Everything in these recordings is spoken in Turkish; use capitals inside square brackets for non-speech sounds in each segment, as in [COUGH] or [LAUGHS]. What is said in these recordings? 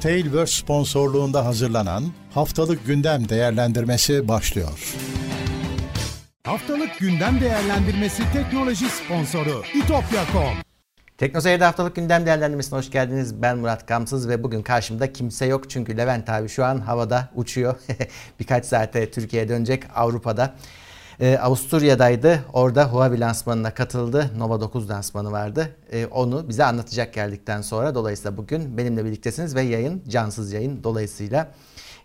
Tailverse sponsorluğunda hazırlanan Haftalık Gündem Değerlendirmesi başlıyor. Haftalık Gündem Değerlendirmesi teknoloji sponsoru itopya.com Teknoseyir'de haftalık gündem değerlendirmesine hoş geldiniz. Ben Murat Kamsız ve bugün karşımda kimse yok. Çünkü Levent abi şu an havada uçuyor. [LAUGHS] Birkaç saate Türkiye'ye dönecek Avrupa'da. Ee, Avusturya'daydı. Orada Huawei lansmanına katıldı. Nova 9 lansmanı vardı. Ee, onu bize anlatacak geldikten sonra. Dolayısıyla bugün benimle birliktesiniz ve yayın cansız yayın. Dolayısıyla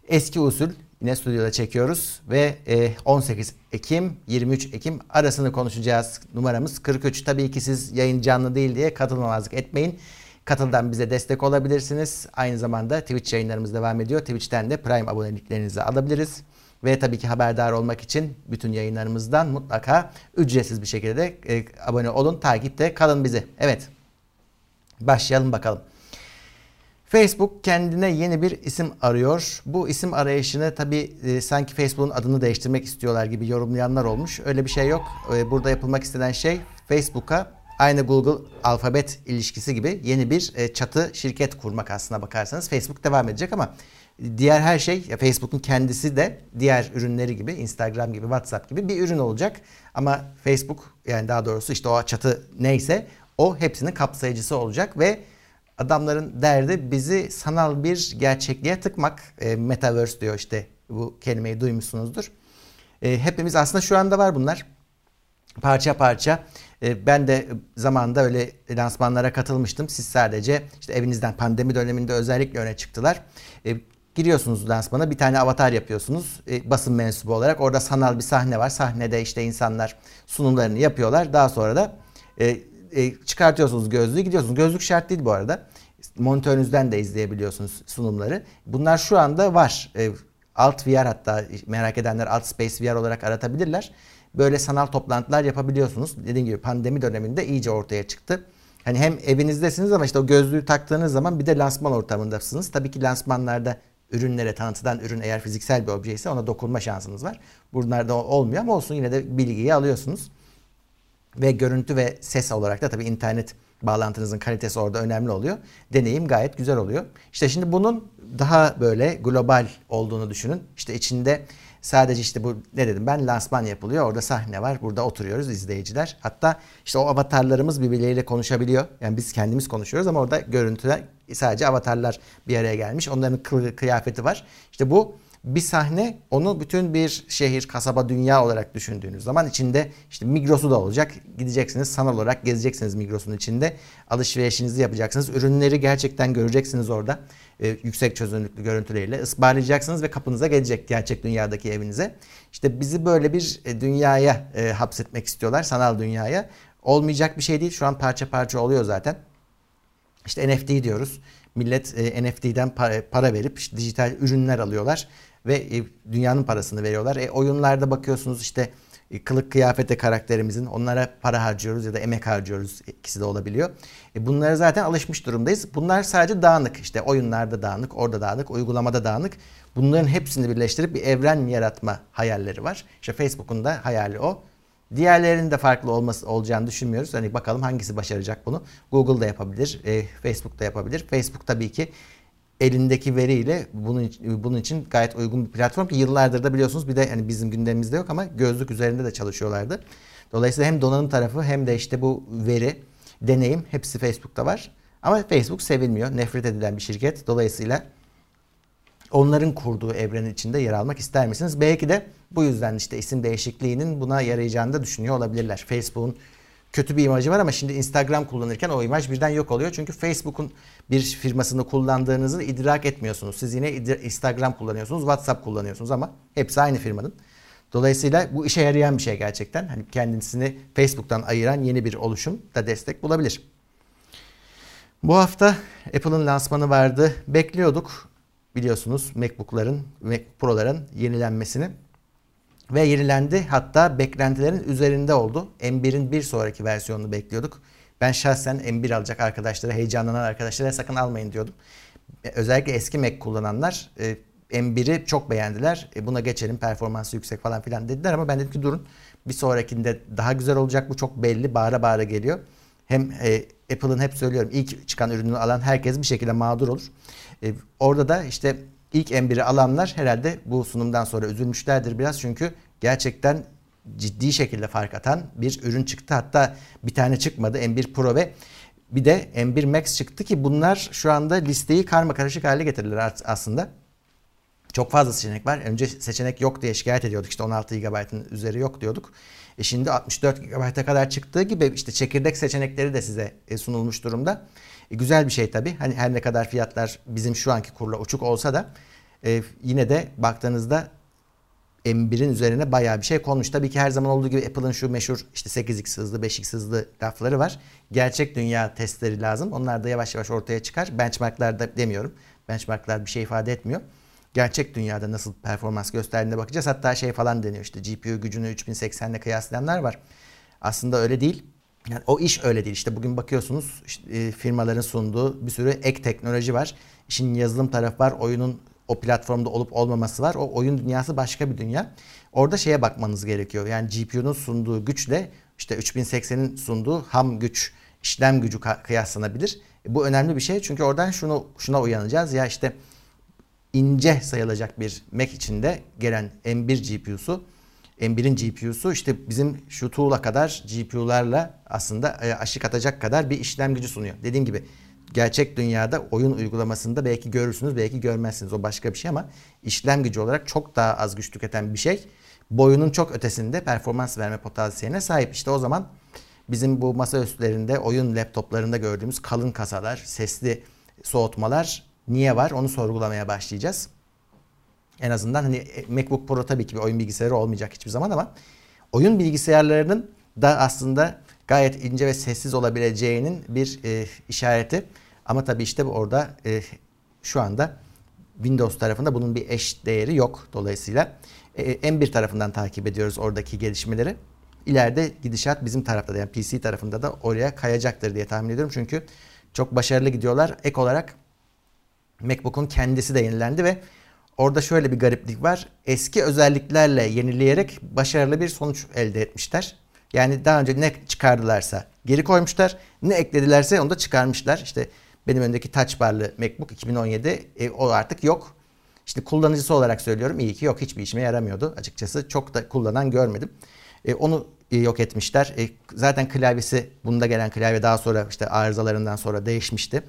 eski usul yine stüdyoda çekiyoruz ve e, 18 Ekim 23 Ekim arasını konuşacağız. Numaramız 43. Tabii ki siz yayın canlı değil diye katılmamazlık etmeyin. Katıldan bize destek olabilirsiniz. Aynı zamanda Twitch yayınlarımız devam ediyor. Twitch'ten de Prime aboneliklerinizi alabiliriz. Ve tabii ki haberdar olmak için bütün yayınlarımızdan mutlaka ücretsiz bir şekilde e, abone olun, takipte kalın bizi. Evet, başlayalım bakalım. Facebook kendine yeni bir isim arıyor. Bu isim arayışını tabii e, sanki Facebook'un adını değiştirmek istiyorlar gibi yorumlayanlar olmuş. Öyle bir şey yok. E, burada yapılmak istenen şey Facebook'a aynı Google alfabet ilişkisi gibi yeni bir e, çatı şirket kurmak aslına bakarsanız. Facebook devam edecek ama diğer her şey Facebook'un kendisi de diğer ürünleri gibi Instagram gibi WhatsApp gibi bir ürün olacak. Ama Facebook yani daha doğrusu işte o çatı neyse o hepsinin kapsayıcısı olacak ve adamların derdi bizi sanal bir gerçekliğe tıkmak. E, Metaverse diyor işte bu kelimeyi duymuşsunuzdur. E, hepimiz aslında şu anda var bunlar. Parça parça. E, ben de zamanında öyle lansmanlara katılmıştım. Siz sadece işte evinizden pandemi döneminde özellikle öne çıktılar. E, Giriyorsunuz lansmana bir tane avatar yapıyorsunuz e, basın mensubu olarak. Orada sanal bir sahne var. Sahnede işte insanlar sunumlarını yapıyorlar. Daha sonra da e, e, çıkartıyorsunuz gözlüğü gidiyorsunuz. Gözlük şart değil bu arada. Monitörünüzden de izleyebiliyorsunuz sunumları. Bunlar şu anda var. E, Alt VR hatta merak edenler Alt Space VR olarak aratabilirler. Böyle sanal toplantılar yapabiliyorsunuz. Dediğim gibi pandemi döneminde iyice ortaya çıktı. Hani hem evinizdesiniz ama işte o gözlüğü taktığınız zaman bir de lansman ortamındasınız. Tabii ki lansmanlarda ürünlere tanıtılan ürün eğer fiziksel bir obje ise ona dokunma şansınız var. Bunlarda olmuyor ama olsun yine de bilgiyi alıyorsunuz. Ve görüntü ve ses olarak da tabii internet bağlantınızın kalitesi orada önemli oluyor. Deneyim gayet güzel oluyor. İşte şimdi bunun daha böyle global olduğunu düşünün. İşte içinde sadece işte bu ne dedim ben lansman yapılıyor. Orada sahne var. Burada oturuyoruz izleyiciler. Hatta işte o avatarlarımız birbirleriyle konuşabiliyor. Yani biz kendimiz konuşuyoruz ama orada görüntüler sadece avatarlar bir araya gelmiş. Onların kıyafeti var. İşte bu bir sahne onu bütün bir şehir, kasaba, dünya olarak düşündüğünüz zaman içinde işte Migros'u da olacak. Gideceksiniz sanal olarak gezeceksiniz Migros'un içinde. Alışverişinizi yapacaksınız. Ürünleri gerçekten göreceksiniz orada. E, yüksek çözünürlüklü görüntüleriyle ısmarlayacaksınız ve kapınıza gelecek gerçek dünyadaki evinize. İşte bizi böyle bir e, dünyaya e, hapsetmek istiyorlar, sanal dünyaya. Olmayacak bir şey değil. Şu an parça parça oluyor zaten. İşte NFT diyoruz. Millet e, NFT'den para, para verip işte dijital ürünler alıyorlar ve e, dünyanın parasını veriyorlar. E, oyunlarda bakıyorsunuz işte e, kılık kıyafete karakterimizin onlara para harcıyoruz ya da emek harcıyoruz ikisi de olabiliyor. E, bunlara zaten alışmış durumdayız. Bunlar sadece dağınık işte oyunlarda dağınık, orada dağınık, uygulamada dağınık. Bunların hepsini birleştirip bir evren yaratma hayalleri var. İşte Facebook'un da hayali o. Diğerlerinin de farklı olması olacağını düşünmüyoruz. Hani bakalım hangisi başaracak bunu. Google da yapabilir, e, Facebook da yapabilir. Facebook tabii ki elindeki veriyle bunun bunun için gayet uygun bir platform ki yıllardır da biliyorsunuz bir de hani bizim gündemimizde yok ama gözlük üzerinde de çalışıyorlardı. Dolayısıyla hem donanım tarafı hem de işte bu veri, deneyim hepsi Facebook'ta var. Ama Facebook sevilmiyor. Nefret edilen bir şirket. Dolayısıyla onların kurduğu evrenin içinde yer almak ister misiniz? Belki de bu yüzden işte isim değişikliğinin buna yarayacağını da düşünüyor olabilirler. Facebook'un kötü bir imajı var ama şimdi Instagram kullanırken o imaj birden yok oluyor. Çünkü Facebook'un bir firmasını kullandığınızı idrak etmiyorsunuz. Siz yine Instagram kullanıyorsunuz, WhatsApp kullanıyorsunuz ama hepsi aynı firmanın. Dolayısıyla bu işe yarayan bir şey gerçekten. Hani kendisini Facebook'tan ayıran yeni bir oluşum da destek bulabilir. Bu hafta Apple'ın lansmanı vardı. Bekliyorduk biliyorsunuz MacBook'ların, Mac Pro'ların yenilenmesini ve yenilendi. Hatta beklentilerin üzerinde oldu. M1'in bir sonraki versiyonunu bekliyorduk. Ben şahsen M1 alacak arkadaşlara, heyecanlanan arkadaşlara sakın almayın diyordum. E, özellikle eski Mac kullananlar e, M1'i çok beğendiler. E, buna geçelim performansı yüksek falan filan dediler ama ben dedim ki durun. Bir sonrakinde daha güzel olacak bu çok belli bağıra bağıra geliyor. hem e, Apple'ın hep söylüyorum ilk çıkan ürünü alan herkes bir şekilde mağdur olur. E, orada da işte ilk M1'i alanlar herhalde bu sunumdan sonra üzülmüşlerdir biraz çünkü gerçekten ciddi şekilde fark atan bir ürün çıktı. Hatta bir tane çıkmadı M1 Pro ve bir de M1 Max çıktı ki bunlar şu anda listeyi karma karışık hale getirdiler aslında. Çok fazla seçenek var. Önce seçenek yok diye şikayet ediyorduk. İşte 16 GB'ın üzeri yok diyorduk. E şimdi 64 GB'a kadar çıktığı gibi işte çekirdek seçenekleri de size e, sunulmuş durumda. E, güzel bir şey tabii. Hani her ne kadar fiyatlar bizim şu anki kurla uçuk olsa da e, yine de baktığınızda M1'in üzerine bayağı bir şey konmuş. Tabii ki her zaman olduğu gibi Apple'ın şu meşhur işte 8x hızlı, 5x hızlı lafları var. Gerçek dünya testleri lazım. Onlar da yavaş yavaş ortaya çıkar. Benchmarklarda demiyorum. Benchmarklar bir şey ifade etmiyor. Gerçek dünyada nasıl performans gösterdiğine bakacağız. Hatta şey falan deniyor işte GPU gücünü 3080 ile kıyaslayanlar var. Aslında öyle değil. Yani o iş öyle değil. İşte bugün bakıyorsunuz işte, firmaların sunduğu bir sürü ek teknoloji var. İşin yazılım tarafı var. Oyunun o platformda olup olmaması var. O oyun dünyası başka bir dünya. Orada şeye bakmanız gerekiyor. Yani GPU'nun sunduğu güçle işte 3080'in sunduğu ham güç, işlem gücü kıyaslanabilir. E, bu önemli bir şey çünkü oradan şunu şuna uyanacağız. Ya işte ince sayılacak bir Mac içinde gelen M1 GPU'su M1'in GPU'su işte bizim şu tool'a kadar GPU'larla aslında e, aşık atacak kadar bir işlem gücü sunuyor. Dediğim gibi gerçek dünyada oyun uygulamasında belki görürsünüz belki görmezsiniz o başka bir şey ama işlem gücü olarak çok daha az güç tüketen bir şey. Boyunun çok ötesinde performans verme potansiyeline sahip. İşte o zaman bizim bu masa üstlerinde oyun laptoplarında gördüğümüz kalın kasalar, sesli soğutmalar niye var onu sorgulamaya başlayacağız. En azından hani e, MacBook Pro tabii ki bir oyun bilgisayarı olmayacak hiçbir zaman ama oyun bilgisayarlarının da aslında gayet ince ve sessiz olabileceğinin bir e, işareti. Ama tabii işte orada e, şu anda Windows tarafında bunun bir eş değeri yok. Dolayısıyla e, M1 tarafından takip ediyoruz oradaki gelişmeleri. İleride gidişat bizim tarafta da yani PC tarafında da oraya kayacaktır diye tahmin ediyorum. Çünkü çok başarılı gidiyorlar. Ek olarak MacBook'un kendisi de yenilendi ve orada şöyle bir gariplik var. Eski özelliklerle yenileyerek başarılı bir sonuç elde etmişler. Yani daha önce ne çıkardılarsa geri koymuşlar. Ne ekledilerse onu da çıkarmışlar. İşte benim öndeki touch barlı MacBook 2017 e, o artık yok. İşte kullanıcısı olarak söylüyorum iyi ki yok hiçbir işime yaramıyordu açıkçası. Çok da kullanan görmedim. E, onu e, yok etmişler. E, zaten klavyesi bunda gelen klavye daha sonra işte arızalarından sonra değişmişti.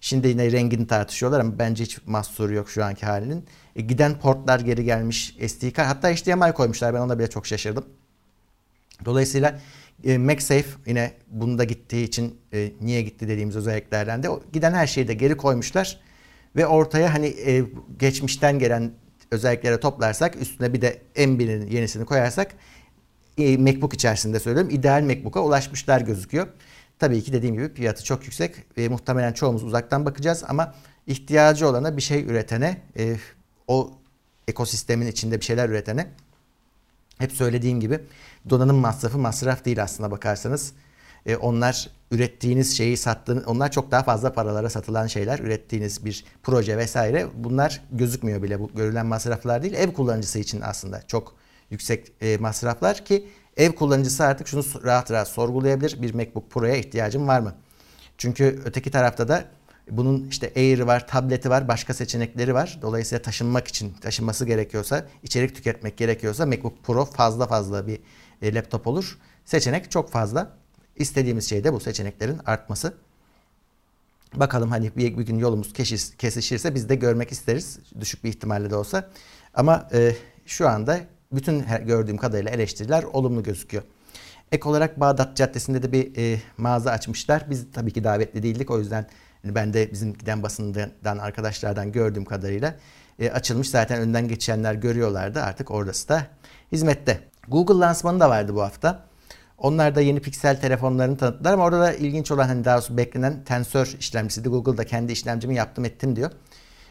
Şimdi yine rengini tartışıyorlar ama bence hiç mahsuru yok şu anki halinin. E, giden portlar geri gelmiş. SD kart hatta HDMI koymuşlar. Ben ona bile çok şaşırdım. Dolayısıyla e, MagSafe yine bunda gittiği için e, niye gitti dediğimiz özelliklerden de o, giden her şeyi de geri koymuşlar. Ve ortaya hani e, geçmişten gelen özelliklere toplarsak üstüne bir de M1'in yenisini koyarsak e, MacBook içerisinde söylüyorum ideal MacBook'a ulaşmışlar gözüküyor. Tabii ki dediğim gibi fiyatı çok yüksek. E, muhtemelen çoğumuz uzaktan bakacağız ama ihtiyacı olana bir şey üretene, e, o ekosistemin içinde bir şeyler üretene hep söylediğim gibi donanım masrafı masraf değil aslında bakarsanız. E, onlar ürettiğiniz şeyi sattığınız, onlar çok daha fazla paralara satılan şeyler. Ürettiğiniz bir proje vesaire bunlar gözükmüyor bile. Bu görülen masraflar değil. Ev kullanıcısı için aslında çok yüksek e, masraflar ki ev kullanıcısı artık şunu rahat rahat sorgulayabilir. Bir MacBook Pro'ya ihtiyacım var mı? Çünkü öteki tarafta da bunun işte Air'i var, tableti var, başka seçenekleri var. Dolayısıyla taşınmak için, taşınması gerekiyorsa, içerik tüketmek gerekiyorsa MacBook Pro fazla fazla bir e, laptop olur. Seçenek çok fazla. İstediğimiz şey de bu seçeneklerin artması. Bakalım hani bir, bir gün yolumuz kesişirse biz de görmek isteriz. Düşük bir ihtimalle de olsa. Ama e, şu anda bütün gördüğüm kadarıyla eleştiriler olumlu gözüküyor. Ek olarak Bağdat Caddesi'nde de bir e, mağaza açmışlar. Biz tabii ki davetli değildik. O yüzden ben de bizim giden basından arkadaşlardan gördüğüm kadarıyla e, açılmış. Zaten önden geçenler görüyorlardı. Artık orası da hizmette. Google lansmanı da vardı bu hafta. Onlar da yeni piksel telefonlarını tanıttılar ama orada da ilginç olan hani daha doğrusu beklenen tensör işlemcisiydi. Google da kendi işlemcimi yaptım ettim diyor.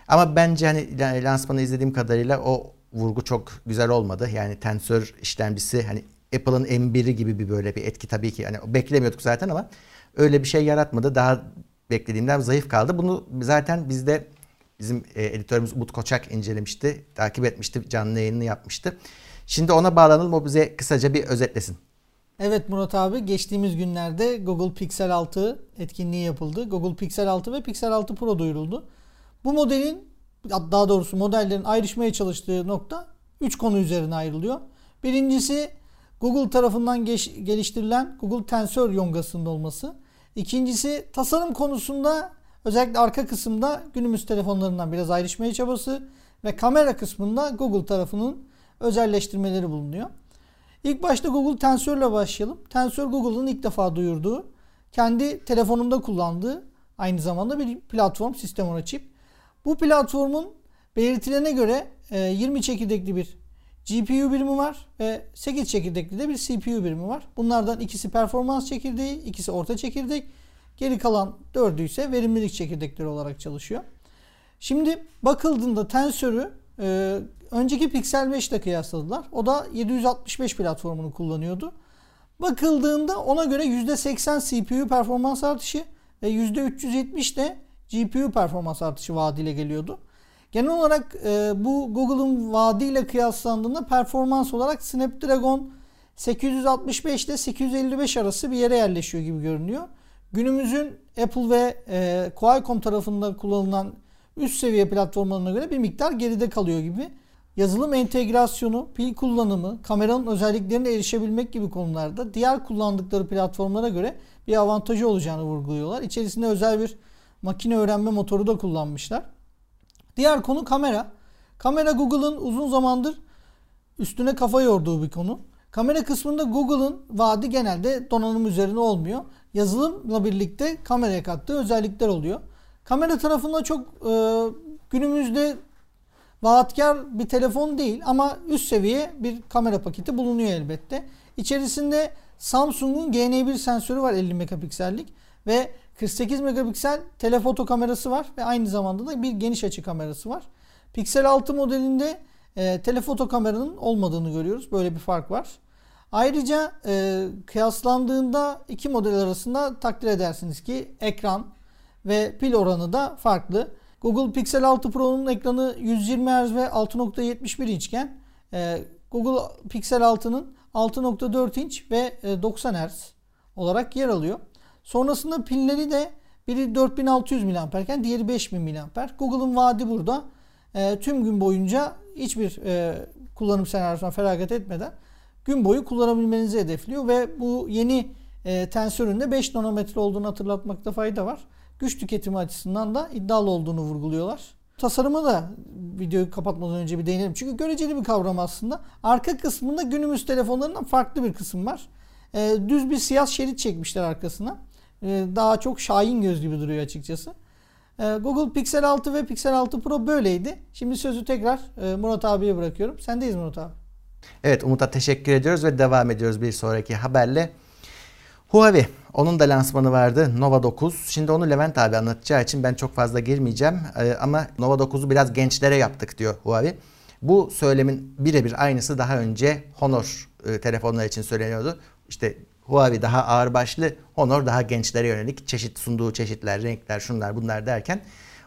Ama bence hani lansmanı izlediğim kadarıyla o vurgu çok güzel olmadı. Yani tensör işlemcisi hani Apple'ın M1'i gibi bir böyle bir etki tabii ki. Hani beklemiyorduk zaten ama öyle bir şey yaratmadı. Daha beklediğimden zayıf kaldı. Bunu zaten bizde bizim e, editörümüz Umut Koçak incelemişti, takip etmişti, canlı yayınını yapmıştı. Şimdi ona bağlanalım o bize kısaca bir özetlesin. Evet Murat abi geçtiğimiz günlerde Google Pixel 6 etkinliği yapıldı. Google Pixel 6 ve Pixel 6 Pro duyuruldu. Bu modelin daha doğrusu modellerin ayrışmaya çalıştığı nokta 3 konu üzerine ayrılıyor. Birincisi Google tarafından geç, geliştirilen Google Tensor yongasında olması. İkincisi tasarım konusunda özellikle arka kısımda günümüz telefonlarından biraz ayrışmaya çabası ve kamera kısmında Google tarafının özelleştirmeleri bulunuyor. İlk başta Google Tensor ile başlayalım. Tensor Google'ın ilk defa duyurduğu, kendi telefonunda kullandığı aynı zamanda bir platform sistem ona chip. Bu platformun belirtilene göre 20 e, çekirdekli bir GPU birimi var ve 8 çekirdekli de bir CPU birimi var. Bunlardan ikisi performans çekirdeği, ikisi orta çekirdek. Geri kalan dördü ise verimlilik çekirdekleri olarak çalışıyor. Şimdi bakıldığında Tensor'u e, önceki Pixel 5 ile kıyasladılar. O da 765 platformunu kullanıyordu. Bakıldığında ona göre %80 CPU performans artışı ve %370 de GPU performans artışı vaadiyle geliyordu. Genel olarak e, bu Google'ın vaadiyle kıyaslandığında performans olarak Snapdragon 865 ile 855 arası bir yere yerleşiyor gibi görünüyor. Günümüzün Apple ve e, Qualcomm tarafından kullanılan üst seviye platformlarına göre bir miktar geride kalıyor gibi. Yazılım entegrasyonu, pil kullanımı, kameranın özelliklerine erişebilmek gibi konularda diğer kullandıkları platformlara göre bir avantajı olacağını vurguluyorlar. İçerisinde özel bir makine öğrenme motoru da kullanmışlar. Diğer konu kamera. Kamera Google'ın uzun zamandır üstüne kafa yorduğu bir konu. Kamera kısmında Google'ın vaadi genelde donanım üzerine olmuyor. Yazılımla birlikte kameraya kattığı özellikler oluyor. Kamera tarafında çok e, günümüzde vaatkar bir telefon değil ama üst seviye bir kamera paketi bulunuyor elbette. İçerisinde Samsung'un GN1 sensörü var 50 megapiksellik ve 48 megapiksel telefoto kamerası var ve aynı zamanda da bir geniş açı kamerası var. Pixel 6 modelinde e, telefoto kameranın olmadığını görüyoruz. Böyle bir fark var. Ayrıca e, kıyaslandığında iki model arasında takdir edersiniz ki ekran ve pil oranı da farklı. Google Pixel 6 Pro'nun ekranı 120 Hz ve 6.71 inçken e, Google Pixel 6'nın 6.4 inç ve e, 90 Hz olarak yer alıyor. Sonrasında pilleri de biri 4600 mAh diğeri 5000 mAh. Google'ın vaadi burada e, tüm gün boyunca hiçbir e, kullanım senaryosuna feragat etmeden gün boyu kullanabilmenizi hedefliyor ve bu yeni e, tensörün de 5 nanometre olduğunu hatırlatmakta fayda var. Güç tüketimi açısından da iddialı olduğunu vurguluyorlar. Tasarıma da videoyu kapatmadan önce bir değinelim. Çünkü göreceli bir kavram aslında. Arka kısmında günümüz telefonlarından farklı bir kısım var. E, düz bir siyah şerit çekmişler arkasına. E, daha çok şahin göz gibi duruyor açıkçası. E, Google Pixel 6 ve Pixel 6 Pro böyleydi. Şimdi sözü tekrar e, Murat abiye bırakıyorum. Sendeyiz Murat abi. Evet Umut'a teşekkür ediyoruz ve devam ediyoruz bir sonraki haberle. Huawei onun da lansmanı vardı Nova 9. Şimdi onu Levent abi anlatacağı için ben çok fazla girmeyeceğim. Ee, ama Nova 9'u biraz gençlere yaptık diyor Huawei. Bu söylemin birebir aynısı daha önce Honor e, telefonlar için söyleniyordu. İşte Huawei daha ağırbaşlı, Honor daha gençlere yönelik çeşit sunduğu çeşitler, renkler, şunlar bunlar derken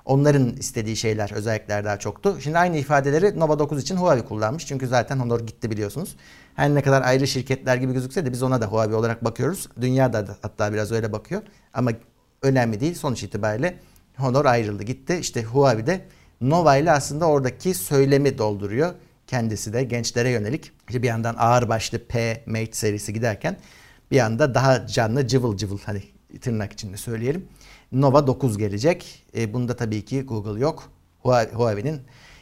onların istediği şeyler, özellikler daha çoktu. Şimdi aynı ifadeleri Nova 9 için Huawei kullanmış. Çünkü zaten Honor gitti biliyorsunuz. Her ne kadar ayrı şirketler gibi gözükse de biz ona da Huawei olarak bakıyoruz. Dünyada da hatta biraz öyle bakıyor. Ama önemli değil. Sonuç itibariyle Honor ayrıldı gitti. İşte Huawei de Nova ile aslında oradaki söylemi dolduruyor. Kendisi de gençlere yönelik. İşte bir yandan ağır başlı P Mate serisi giderken bir anda daha canlı cıvıl cıvıl hani tırnak içinde söyleyelim. Nova 9 gelecek. E, bunda tabii ki Google yok. Huawei'nin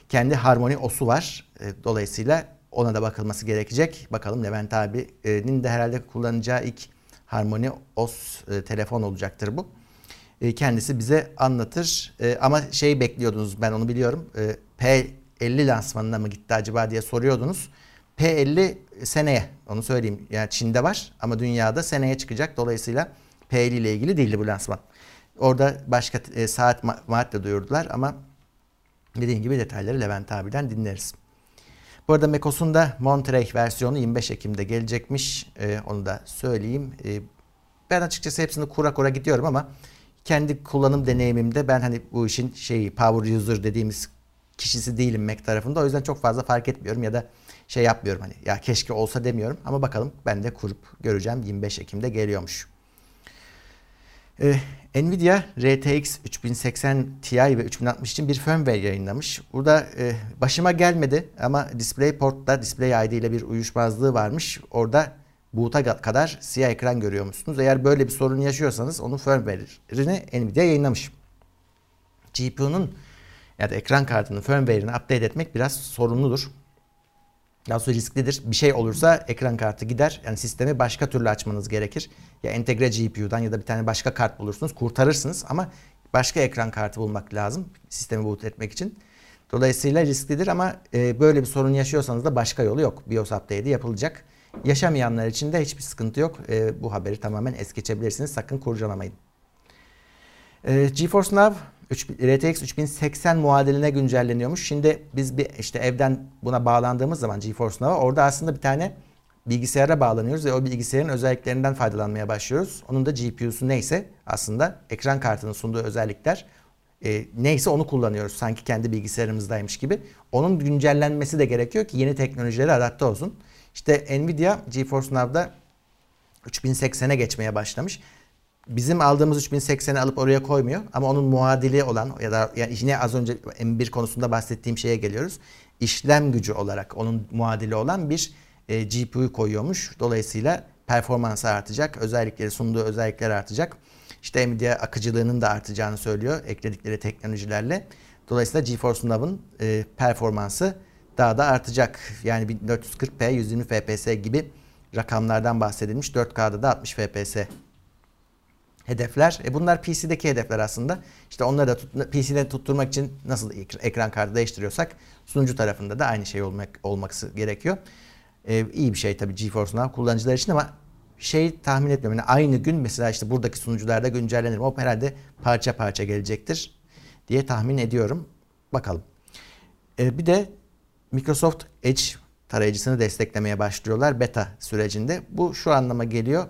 kendi Harmony OS'u var. E, dolayısıyla ona da bakılması gerekecek. Bakalım Levent abinin de herhalde kullanacağı ilk Harmony OS e, telefon olacaktır bu. E, kendisi bize anlatır. E, ama şey bekliyordunuz ben onu biliyorum. E, P50 lansmanına mı gitti acaba diye soruyordunuz. P50 seneye onu söyleyeyim. Yani Çin'de var ama dünyada seneye çıkacak. Dolayısıyla P50 ile ilgili değildi bu lansman. Orada başka e, saat de duyurdular ama dediğim gibi detayları Levent abiden dinleriz. Bu arada Mekos'un da Monterey versiyonu 25 Ekim'de gelecekmiş. E, onu da söyleyeyim. E, ben açıkçası hepsini kura kura gidiyorum ama kendi kullanım deneyimimde ben hani bu işin şeyi power user dediğimiz kişisi değilim Mac tarafında. O yüzden çok fazla fark etmiyorum ya da şey yapmıyorum hani ya keşke olsa demiyorum ama bakalım ben de kurup göreceğim 25 Ekim'de geliyormuş. Ee, Nvidia RTX 3080 Ti ve 3060 için bir firmware yayınlamış. Burada e, başıma gelmedi ama DisplayPort'ta Display ID ile bir uyuşmazlığı varmış. Orada boot'a kadar siyah ekran görüyormuşsunuz. Eğer böyle bir sorun yaşıyorsanız onun firmware'ini Nvidia yayınlamış. GPU'nun ya da ekran kartının firmware'ini update etmek biraz sorunludur. Daha sonra risklidir. Bir şey olursa ekran kartı gider. Yani sistemi başka türlü açmanız gerekir. Ya entegre GPU'dan ya da bir tane başka kart bulursunuz. Kurtarırsınız ama başka ekran kartı bulmak lazım sistemi boot etmek için. Dolayısıyla risklidir ama e, böyle bir sorun yaşıyorsanız da başka yolu yok. BIOS update'i yapılacak. Yaşamayanlar için de hiçbir sıkıntı yok. E, bu haberi tamamen es geçebilirsiniz. Sakın kurcalamayın. E, GeForce Now 3, RTX 3080 muadiline güncelleniyormuş. Şimdi biz bir işte evden buna bağlandığımız zaman GeForce Now'a orada aslında bir tane bilgisayara bağlanıyoruz ve o bilgisayarın özelliklerinden faydalanmaya başlıyoruz. Onun da GPU'su neyse aslında ekran kartının sunduğu özellikler e, neyse onu kullanıyoruz. Sanki kendi bilgisayarımızdaymış gibi. Onun güncellenmesi de gerekiyor ki yeni teknolojilere adapte olsun. İşte Nvidia GeForce Now'da 3080'e geçmeye başlamış bizim aldığımız 3080'i alıp oraya koymuyor ama onun muadili olan ya da yani yine az önce M1 konusunda bahsettiğim şeye geliyoruz. İşlem gücü olarak onun muadili olan bir e, GPU koyuyormuş. Dolayısıyla performansı artacak, özellikleri sunduğu özellikler artacak. İşte Nvidia akıcılığının da artacağını söylüyor ekledikleri teknolojilerle. Dolayısıyla GeForce Now'ın e, performansı daha da artacak. Yani 1440p 120 fps gibi rakamlardan bahsedilmiş. 4K'da da 60 fps hedefler. E bunlar PC'deki hedefler aslında. İşte onları da tut, PC'den tutturmak için nasıl ekran kartı değiştiriyorsak sunucu tarafında da aynı şey olmak olması gerekiyor. E, iyi bir şey tabii GeForce Now kullanıcılar için ama şey tahmin etmiyorum. Yani aynı gün mesela işte buradaki sunucularda güncellenir. O herhalde parça parça gelecektir diye tahmin ediyorum. Bakalım. E, bir de Microsoft Edge tarayıcısını desteklemeye başlıyorlar beta sürecinde. Bu şu anlama geliyor.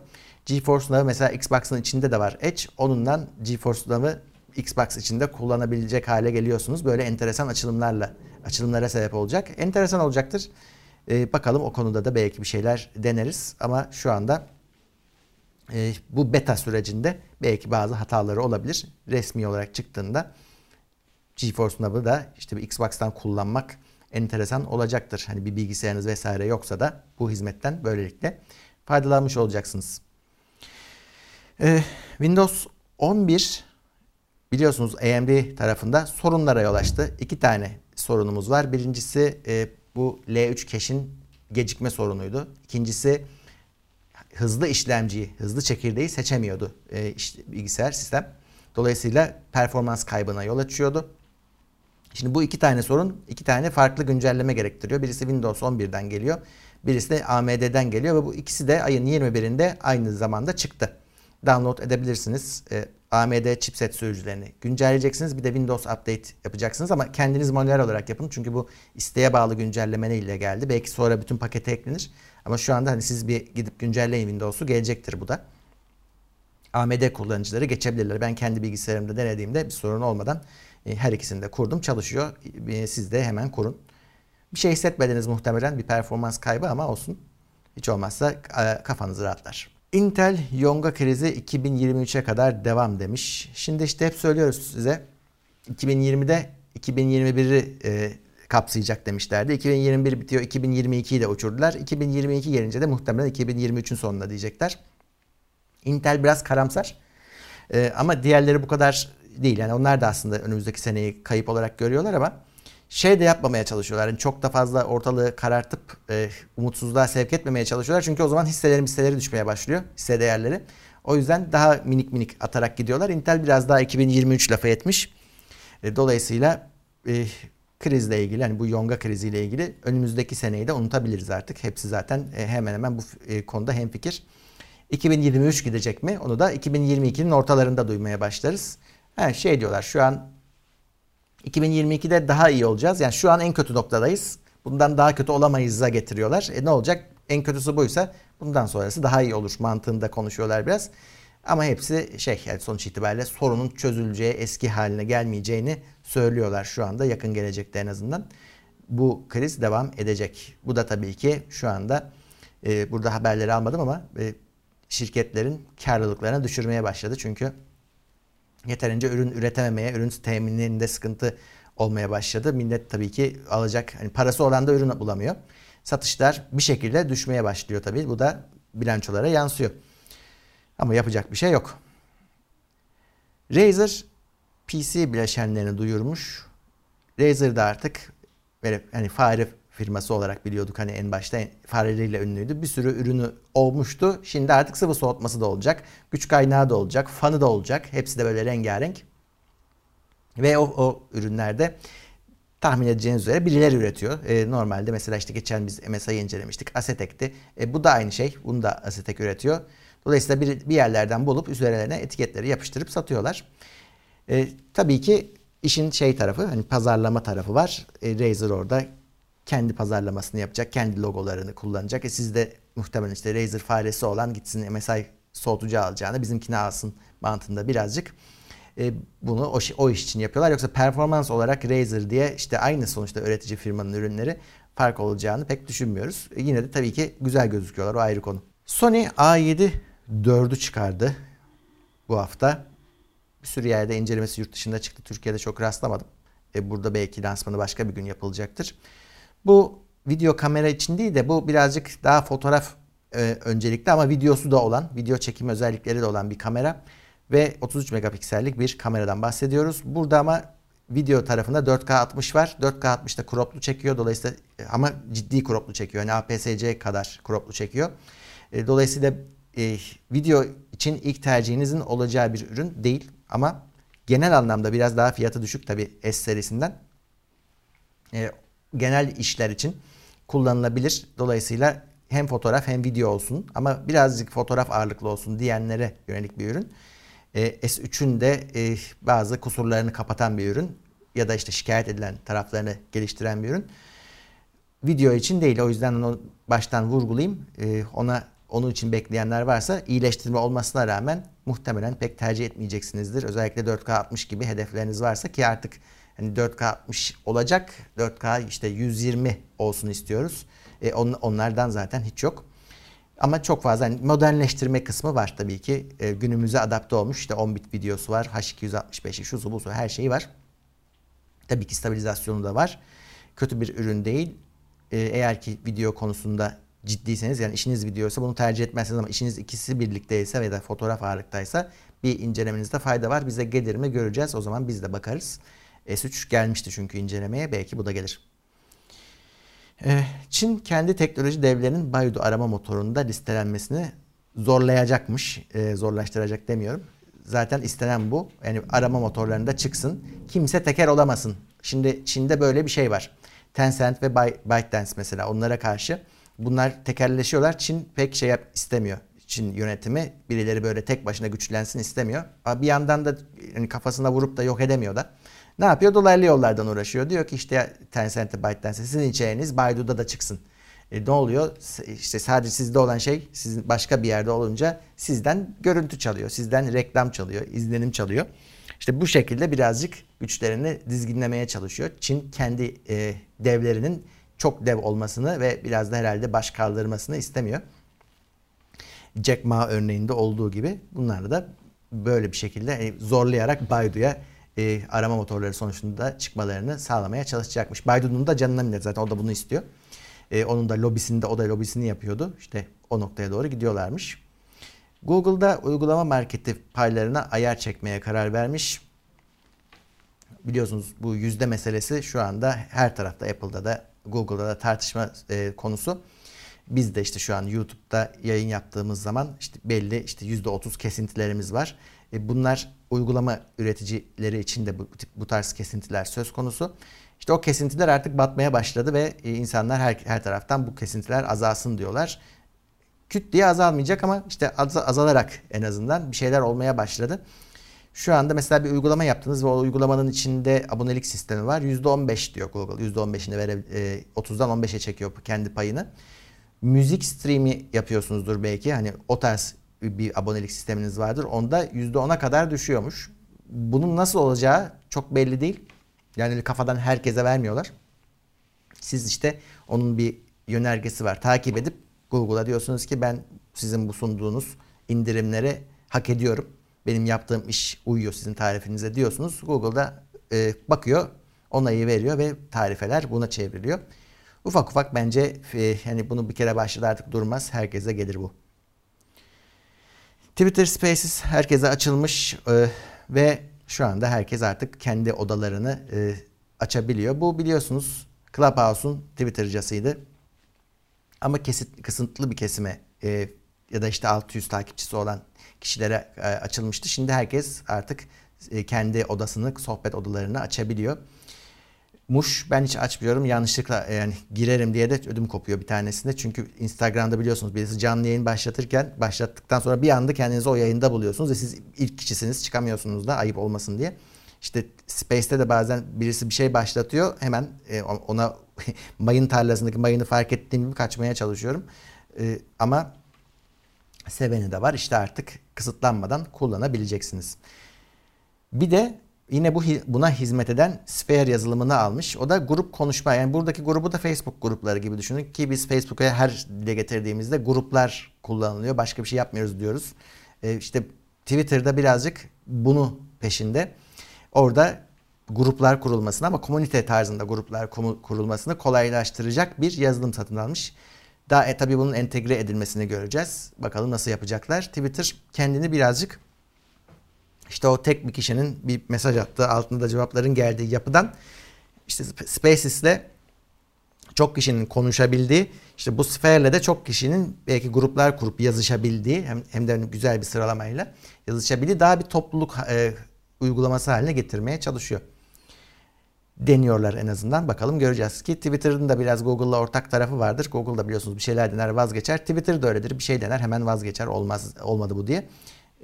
GeForce Now mesela Xbox'ın içinde de var Edge. Onundan GeForce Now'ı Xbox içinde kullanabilecek hale geliyorsunuz. Böyle enteresan açılımlarla, açılımlara sebep olacak. Enteresan olacaktır. Ee, bakalım o konuda da belki bir şeyler deneriz. Ama şu anda e, bu beta sürecinde belki bazı hataları olabilir. Resmi olarak çıktığında GeForce Now'ı da işte bir Xbox'tan kullanmak enteresan olacaktır. Hani bir bilgisayarınız vesaire yoksa da bu hizmetten böylelikle faydalanmış olacaksınız. Ee, Windows 11 biliyorsunuz AMD tarafında sorunlara yol açtı. İki tane sorunumuz var. Birincisi e, bu L3 cache'in gecikme sorunuydu. İkincisi hızlı işlemciyi, hızlı çekirdeği seçemiyordu e, işte, bilgisayar sistem. Dolayısıyla performans kaybına yol açıyordu. Şimdi bu iki tane sorun iki tane farklı güncelleme gerektiriyor. Birisi Windows 11'den geliyor. Birisi de AMD'den geliyor ve bu ikisi de ayın 21'inde aynı zamanda çıktı download edebilirsiniz. E, AMD chipset sürücülerini güncelleyeceksiniz. Bir de Windows Update yapacaksınız ama kendiniz manuel olarak yapın. Çünkü bu isteğe bağlı güncelleme ile geldi. Belki sonra bütün pakete eklenir. Ama şu anda hani siz bir gidip güncelleyin Windows'u gelecektir bu da. AMD kullanıcıları geçebilirler. Ben kendi bilgisayarımda denediğimde bir sorun olmadan e, her ikisini de kurdum. Çalışıyor. E, siz de hemen kurun. Bir şey hissetmediniz muhtemelen bir performans kaybı ama olsun. Hiç olmazsa e, kafanız rahatlar. Intel yonga krizi 2023'e kadar devam demiş. Şimdi işte hep söylüyoruz size 2020'de 2021'i e, kapsayacak demişlerdi. 2021 bitiyor 2022'yi de uçurdular. 2022 gelince de muhtemelen 2023'ün sonunda diyecekler. Intel biraz karamsar. E, ama diğerleri bu kadar değil. Yani onlar da aslında önümüzdeki seneyi kayıp olarak görüyorlar ama şey de yapmamaya çalışıyorlar. Yani çok da fazla ortalığı karartıp e, umutsuzluğa sevk etmemeye çalışıyorlar. Çünkü o zaman hisseleri hisseleri düşmeye başlıyor. Hisse değerleri. O yüzden daha minik minik atarak gidiyorlar. Intel biraz daha 2023 lafa etmiş. E, dolayısıyla e, krizle ilgili hani bu yonga kriziyle ilgili önümüzdeki seneyi de unutabiliriz artık. Hepsi zaten e, hemen hemen bu e, konuda hemfikir. 2023 gidecek mi? Onu da 2022'nin ortalarında duymaya başlarız. Ha, şey diyorlar şu an 2022'de daha iyi olacağız. Yani şu an en kötü noktadayız. Bundan daha kötü olamayız'a getiriyorlar. E ne olacak? En kötüsü buysa bundan sonrası daha iyi olur mantığında konuşuyorlar biraz. Ama hepsi şey yani sonuç itibariyle sorunun çözüleceği, eski haline gelmeyeceğini söylüyorlar şu anda yakın gelecekte en azından. Bu kriz devam edecek. Bu da tabii ki şu anda e, burada haberleri almadım ama e, şirketlerin karlılıklarını düşürmeye başladı. Çünkü yeterince ürün üretememeye, ürün temininde sıkıntı olmaya başladı. Millet tabii ki alacak, hani parası olan da ürün bulamıyor. Satışlar bir şekilde düşmeye başlıyor tabii. Bu da bilançolara yansıyor. Ama yapacak bir şey yok. Razer PC bileşenlerini duyurmuş. Razer da artık böyle hani fare firması olarak biliyorduk hani en başta fareleriyle ünlüydü. Bir sürü ürünü olmuştu. Şimdi artık sıvı soğutması da olacak. Güç kaynağı da olacak. Fanı da olacak. Hepsi de böyle rengarenk. Ve o, o ürünlerde tahmin edeceğiniz üzere birileri üretiyor. E, normalde mesela işte geçen biz MSI'yi incelemiştik. Asetek'ti. E, bu da aynı şey. Bunu da Asetek üretiyor. Dolayısıyla bir, bir yerlerden bulup üzerlerine etiketleri yapıştırıp satıyorlar. E, tabii ki işin şey tarafı hani pazarlama tarafı var. E, Razer orada kendi pazarlamasını yapacak. Kendi logolarını kullanacak. E, siz de muhtemelen işte Razer faresi olan gitsin MSI soğutucu alacağını bizimkini alsın mantığında birazcık e, bunu o, o iş için yapıyorlar. Yoksa performans olarak Razer diye işte aynı sonuçta üretici firmanın ürünleri fark olacağını pek düşünmüyoruz. E, yine de tabii ki güzel gözüküyorlar o ayrı konu. Sony A7 4'ü çıkardı bu hafta. Bir sürü yerde incelemesi yurt dışında çıktı. Türkiye'de çok rastlamadım. E, burada belki lansmanı başka bir gün yapılacaktır. Bu video kamera için değil de bu birazcık daha fotoğraf e, öncelikli ama videosu da olan, video çekim özellikleri de olan bir kamera ve 33 megapiksellik bir kameradan bahsediyoruz. Burada ama video tarafında 4K 60 var. 4K 60 da çekiyor. Dolayısıyla e, ama ciddi croplu çekiyor. Yani APS-C kadar croplu çekiyor. E, dolayısıyla e, video için ilk tercihinizin olacağı bir ürün değil ama genel anlamda biraz daha fiyatı düşük tabi S serisinden. E, genel işler için kullanılabilir. Dolayısıyla hem fotoğraf hem video olsun ama birazcık fotoğraf ağırlıklı olsun diyenlere yönelik bir ürün. E, S3'ün de e, bazı kusurlarını kapatan bir ürün ya da işte şikayet edilen taraflarını geliştiren bir ürün. Video için değil o yüzden onu baştan vurgulayayım. E, ona onun için bekleyenler varsa iyileştirme olmasına rağmen muhtemelen pek tercih etmeyeceksinizdir. Özellikle 4K 60 gibi hedefleriniz varsa ki artık hani 4K 60 olacak. 4K işte 120 olsun istiyoruz. E, on, onlardan zaten hiç yok. Ama çok fazla hani modernleştirme kısmı var tabii ki. E, günümüze adapte olmuş. İşte 10 bit videosu var. H265'i, şusu busu her şeyi var. Tabii ki stabilizasyonu da var. Kötü bir ürün değil. E, eğer ki video konusunda ciddiyseniz yani işiniz videoysa bunu tercih etmezsiniz ama işiniz ikisi birlikteyse veya fotoğraf ağırlıktaysa bir incelemenizde fayda var. Bize gelir mi göreceğiz. O zaman biz de bakarız. S3 gelmişti çünkü incelemeye. Belki bu da gelir. Ee, Çin kendi teknoloji devlerinin Baidu arama motorunda listelenmesini zorlayacakmış. Ee, zorlaştıracak demiyorum. Zaten istenen bu. Yani arama motorlarında çıksın. Kimse teker olamasın. Şimdi Çin'de böyle bir şey var. Tencent ve ByteDance mesela onlara karşı bunlar tekerleşiyorlar. Çin pek şey yap istemiyor. Çin yönetimi birileri böyle tek başına güçlensin istemiyor. Bir yandan da yani kafasına vurup da yok edemiyor da. Ne yapıyor? Dolaylı yollardan uğraşıyor. Diyor ki işte Tencent'e, ByteDance'e sizin içeriğiniz Baidu'da da çıksın. E, ne oluyor? İşte sadece sizde olan şey sizin başka bir yerde olunca sizden görüntü çalıyor. Sizden reklam çalıyor, izlenim çalıyor. İşte bu şekilde birazcık güçlerini dizginlemeye çalışıyor. Çin kendi e, devlerinin çok dev olmasını ve biraz da herhalde baş kaldırmasını istemiyor. Jack Ma örneğinde olduğu gibi bunlar da böyle bir şekilde e, zorlayarak Baidu'ya e, arama motorları sonucunda çıkmalarını sağlamaya çalışacakmış. Baidu'nun da canına minnet zaten o da bunu istiyor. E, onun da lobisinde o da lobisini yapıyordu. İşte o noktaya doğru gidiyorlarmış. Google'da uygulama marketi paylarına ayar çekmeye karar vermiş. Biliyorsunuz bu yüzde meselesi şu anda her tarafta Apple'da da Google'da da tartışma e, konusu. Biz de işte şu an YouTube'da yayın yaptığımız zaman işte belli işte yüzde otuz kesintilerimiz var. E, bunlar uygulama üreticileri için de bu, bu tarz kesintiler söz konusu. İşte o kesintiler artık batmaya başladı ve e, insanlar her, her taraftan bu kesintiler azalsın diyorlar. Küt diye azalmayacak ama işte az, azalarak en azından bir şeyler olmaya başladı. Şu anda mesela bir uygulama yaptınız ve o uygulamanın içinde abonelik sistemi var. %15 diyor Google. %15'ini vere, e, 30'dan 15'e çekiyor kendi payını. Müzik streami yapıyorsunuzdur belki. Hani o tarz bir abonelik sisteminiz vardır. Onda %10'a kadar düşüyormuş. Bunun nasıl olacağı çok belli değil. Yani kafadan herkese vermiyorlar. Siz işte onun bir yönergesi var. Takip edip Google'a diyorsunuz ki ben sizin bu sunduğunuz indirimleri hak ediyorum. Benim yaptığım iş uyuyor sizin tarifinize diyorsunuz. Google'da e, bakıyor, onayı veriyor ve tarifeler buna çevriliyor. Ufak ufak bence e, yani bunu bir kere başladı artık durmaz. Herkese gelir bu. Twitter Spaces herkese açılmış e, ve şu anda herkes artık kendi odalarını e, açabiliyor. Bu biliyorsunuz Clubhouse'un Twitter'casıydı. Ama kesit, kısıntılı bir kesime e, ya da işte 600 takipçisi olan kişilere e, açılmıştı. Şimdi herkes artık e, kendi odasını, sohbet odalarını açabiliyor. Muş ben hiç açmıyorum. Yanlışlıkla e, yani girerim diye de ödüm kopuyor bir tanesinde. Çünkü Instagram'da biliyorsunuz birisi canlı yayın başlatırken başlattıktan sonra bir anda kendinizi o yayında buluyorsunuz ve siz ilk kişisiniz çıkamıyorsunuz da ayıp olmasın diye. İşte Space'te de bazen birisi bir şey başlatıyor. Hemen e, ona [LAUGHS] mayın tarlasındaki mayını fark ettiğim gibi kaçmaya çalışıyorum. E, ama seveni de var. İşte artık kısıtlanmadan kullanabileceksiniz. Bir de yine bu buna hizmet eden Sphere yazılımını almış. O da grup konuşma. Yani buradaki grubu da Facebook grupları gibi düşünün ki biz Facebook'a her dile getirdiğimizde gruplar kullanılıyor. Başka bir şey yapmıyoruz diyoruz. Ee, işte Twitter'da birazcık bunu peşinde. Orada gruplar kurulmasını ama komünite tarzında gruplar kurulmasını kolaylaştıracak bir yazılım satın almış. Daha e, tabii bunun entegre edilmesini göreceğiz. Bakalım nasıl yapacaklar. Twitter kendini birazcık işte o tek bir kişinin bir mesaj attığı altında cevapların geldiği yapıdan işte Spaces'le çok kişinin konuşabildiği işte bu sferle de çok kişinin belki gruplar kurup yazışabildiği hem, hem de güzel bir sıralamayla yazışabildiği daha bir topluluk e, uygulaması haline getirmeye çalışıyor. Deniyorlar en azından. Bakalım göreceğiz ki Twitter'ın da biraz Google'la ortak tarafı vardır. Google'da biliyorsunuz bir şeyler dener vazgeçer. Twitter da öyledir. Bir şey dener hemen vazgeçer. Olmaz olmadı bu diye.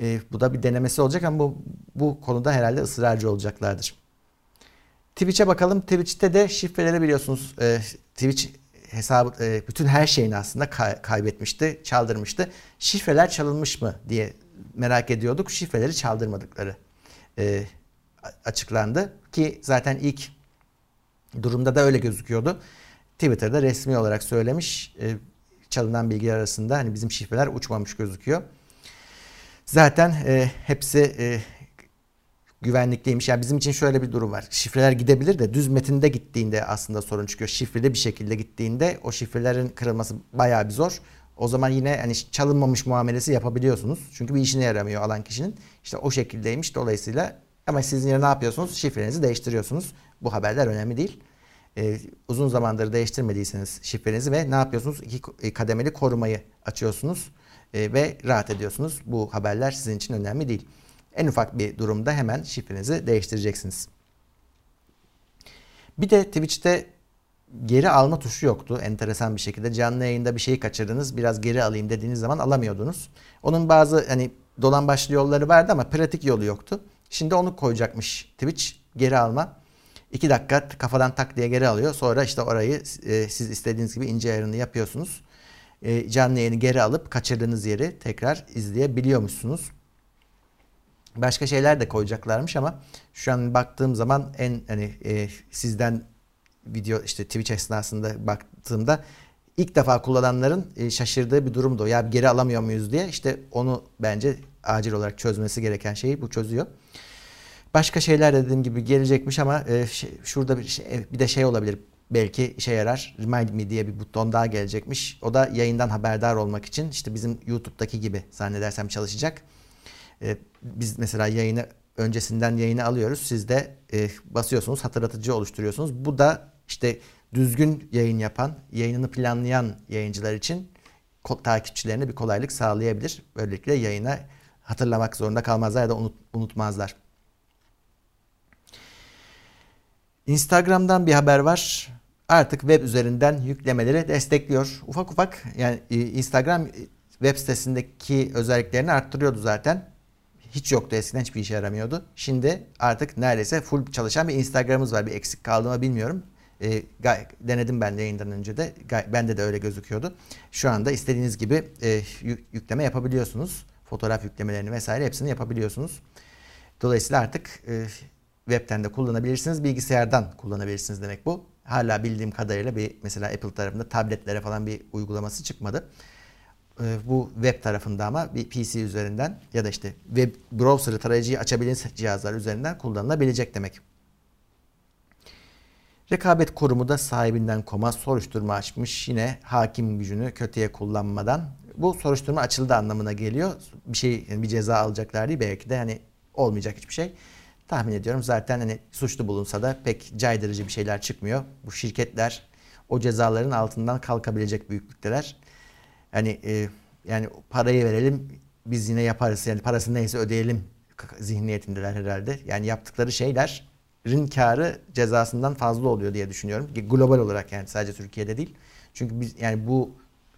E, bu da bir denemesi olacak ama bu, bu konuda herhalde ısrarcı olacaklardır. Twitch'e bakalım. Twitch'te de şifreleri biliyorsunuz. E, Twitch hesabı e, bütün her şeyini aslında kay, kaybetmişti, çaldırmıştı. Şifreler çalınmış mı diye merak ediyorduk. Şifreleri çaldırmadıkları e, açıklandı ki zaten ilk durumda da öyle gözüküyordu. Twitter'da resmi olarak söylemiş. E, çalınan bilgiler arasında hani bizim şifreler uçmamış gözüküyor. Zaten e, hepsi e, güvenlikliymiş. Yani bizim için şöyle bir durum var. Şifreler gidebilir de düz metinde gittiğinde aslında sorun çıkıyor. Şifreli bir şekilde gittiğinde o şifrelerin kırılması bayağı bir zor. O zaman yine hani çalınmamış muamelesi yapabiliyorsunuz. Çünkü bir işine yaramıyor alan kişinin. İşte o şekildeymiş. Dolayısıyla ama siz yine ne yapıyorsunuz? Şifrenizi değiştiriyorsunuz. Bu haberler önemli değil. Ee, uzun zamandır değiştirmediyseniz şifrenizi ve ne yapıyorsunuz? İki e, kademeli korumayı açıyorsunuz e, ve rahat ediyorsunuz. Bu haberler sizin için önemli değil. En ufak bir durumda hemen şifrenizi değiştireceksiniz. Bir de Twitch'te geri alma tuşu yoktu enteresan bir şekilde. Canlı yayında bir şeyi kaçırdınız biraz geri alayım dediğiniz zaman alamıyordunuz. Onun bazı hani dolan başlı yolları vardı ama pratik yolu yoktu. Şimdi onu koyacakmış Twitch geri alma. 2 dakika kafadan tak diye geri alıyor. Sonra işte orayı e, siz istediğiniz gibi ince ayarını yapıyorsunuz. E, canlı yayını geri alıp kaçırdığınız yeri tekrar izleyebiliyormuşsunuz. Başka şeyler de koyacaklarmış ama şu an baktığım zaman en hani e, sizden video işte Twitch esnasında baktığımda ilk defa kullananların e, şaşırdığı bir durumdu. Ya geri alamıyor muyuz diye. İşte onu bence acil olarak çözmesi gereken şeyi bu çözüyor. Başka şeyler dediğim gibi gelecekmiş ama e, şey, şurada bir, şey, bir de şey olabilir. Belki işe yarar. Remind me diye bir buton daha gelecekmiş. O da yayından haberdar olmak için işte bizim YouTube'daki gibi zannedersem çalışacak. E, biz mesela yayını öncesinden yayını alıyoruz. Siz de e, basıyorsunuz, hatırlatıcı oluşturuyorsunuz. Bu da işte düzgün yayın yapan, yayınını planlayan yayıncılar için takipçilerine bir kolaylık sağlayabilir. Böylelikle yayına hatırlamak zorunda kalmazlar ya da unut, unutmazlar. Instagram'dan bir haber var. Artık web üzerinden yüklemeleri destekliyor. Ufak ufak yani e, Instagram web sitesindeki özelliklerini arttırıyordu zaten. Hiç yoktu eskiden hiçbir işe yaramıyordu. Şimdi artık neredeyse full çalışan bir Instagram'ımız var. Bir eksik kaldı mı bilmiyorum. E, denedim ben de yayından önce de. Bende de öyle gözüküyordu. Şu anda istediğiniz gibi e, yükleme yapabiliyorsunuz. Fotoğraf yüklemelerini vesaire hepsini yapabiliyorsunuz. Dolayısıyla artık e, webten de kullanabilirsiniz, bilgisayardan kullanabilirsiniz demek bu. Hala bildiğim kadarıyla bir mesela Apple tarafında tabletlere falan bir uygulaması çıkmadı. Ee, bu web tarafında ama bir PC üzerinden ya da işte web browser'ı tarayıcıyı açabilen cihazlar üzerinden kullanılabilecek demek. Rekabet Kurumu da sahibinden koma soruşturma açmış. Yine hakim gücünü kötüye kullanmadan. Bu soruşturma açıldı anlamına geliyor. Bir şey bir ceza alacaklar değil belki de hani olmayacak hiçbir şey. Tahmin ediyorum zaten hani suçlu bulunsa da pek caydırıcı bir şeyler çıkmıyor. Bu şirketler o cezaların altından kalkabilecek büyüklükteler. Hani e, yani parayı verelim biz yine yaparız. Yani parası neyse ödeyelim zihniyetindeler herhalde. Yani yaptıkları şeylerin karı cezasından fazla oluyor diye düşünüyorum. Global olarak yani sadece Türkiye'de değil. Çünkü biz yani bu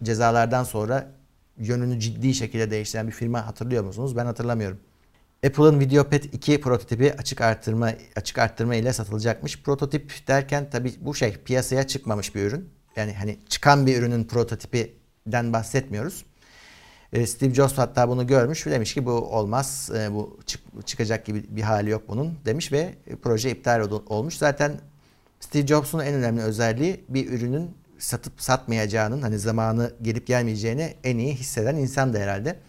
cezalardan sonra yönünü ciddi şekilde değiştiren bir firma hatırlıyor musunuz? Ben hatırlamıyorum. Apple'ın VideoPad 2 prototipi açık arttırma açık arttırma ile satılacakmış. Prototip derken tabii bu şey piyasaya çıkmamış bir ürün. Yani hani çıkan bir ürünün prototipinden bahsetmiyoruz. E, Steve Jobs hatta bunu görmüş ve demiş ki bu olmaz, e, bu çık, çıkacak gibi bir hali yok bunun demiş ve proje iptal olmuş. Zaten Steve Jobs'un en önemli özelliği bir ürünün satıp satmayacağının hani zamanı gelip gelmeyeceğini en iyi hisseden insan da herhalde.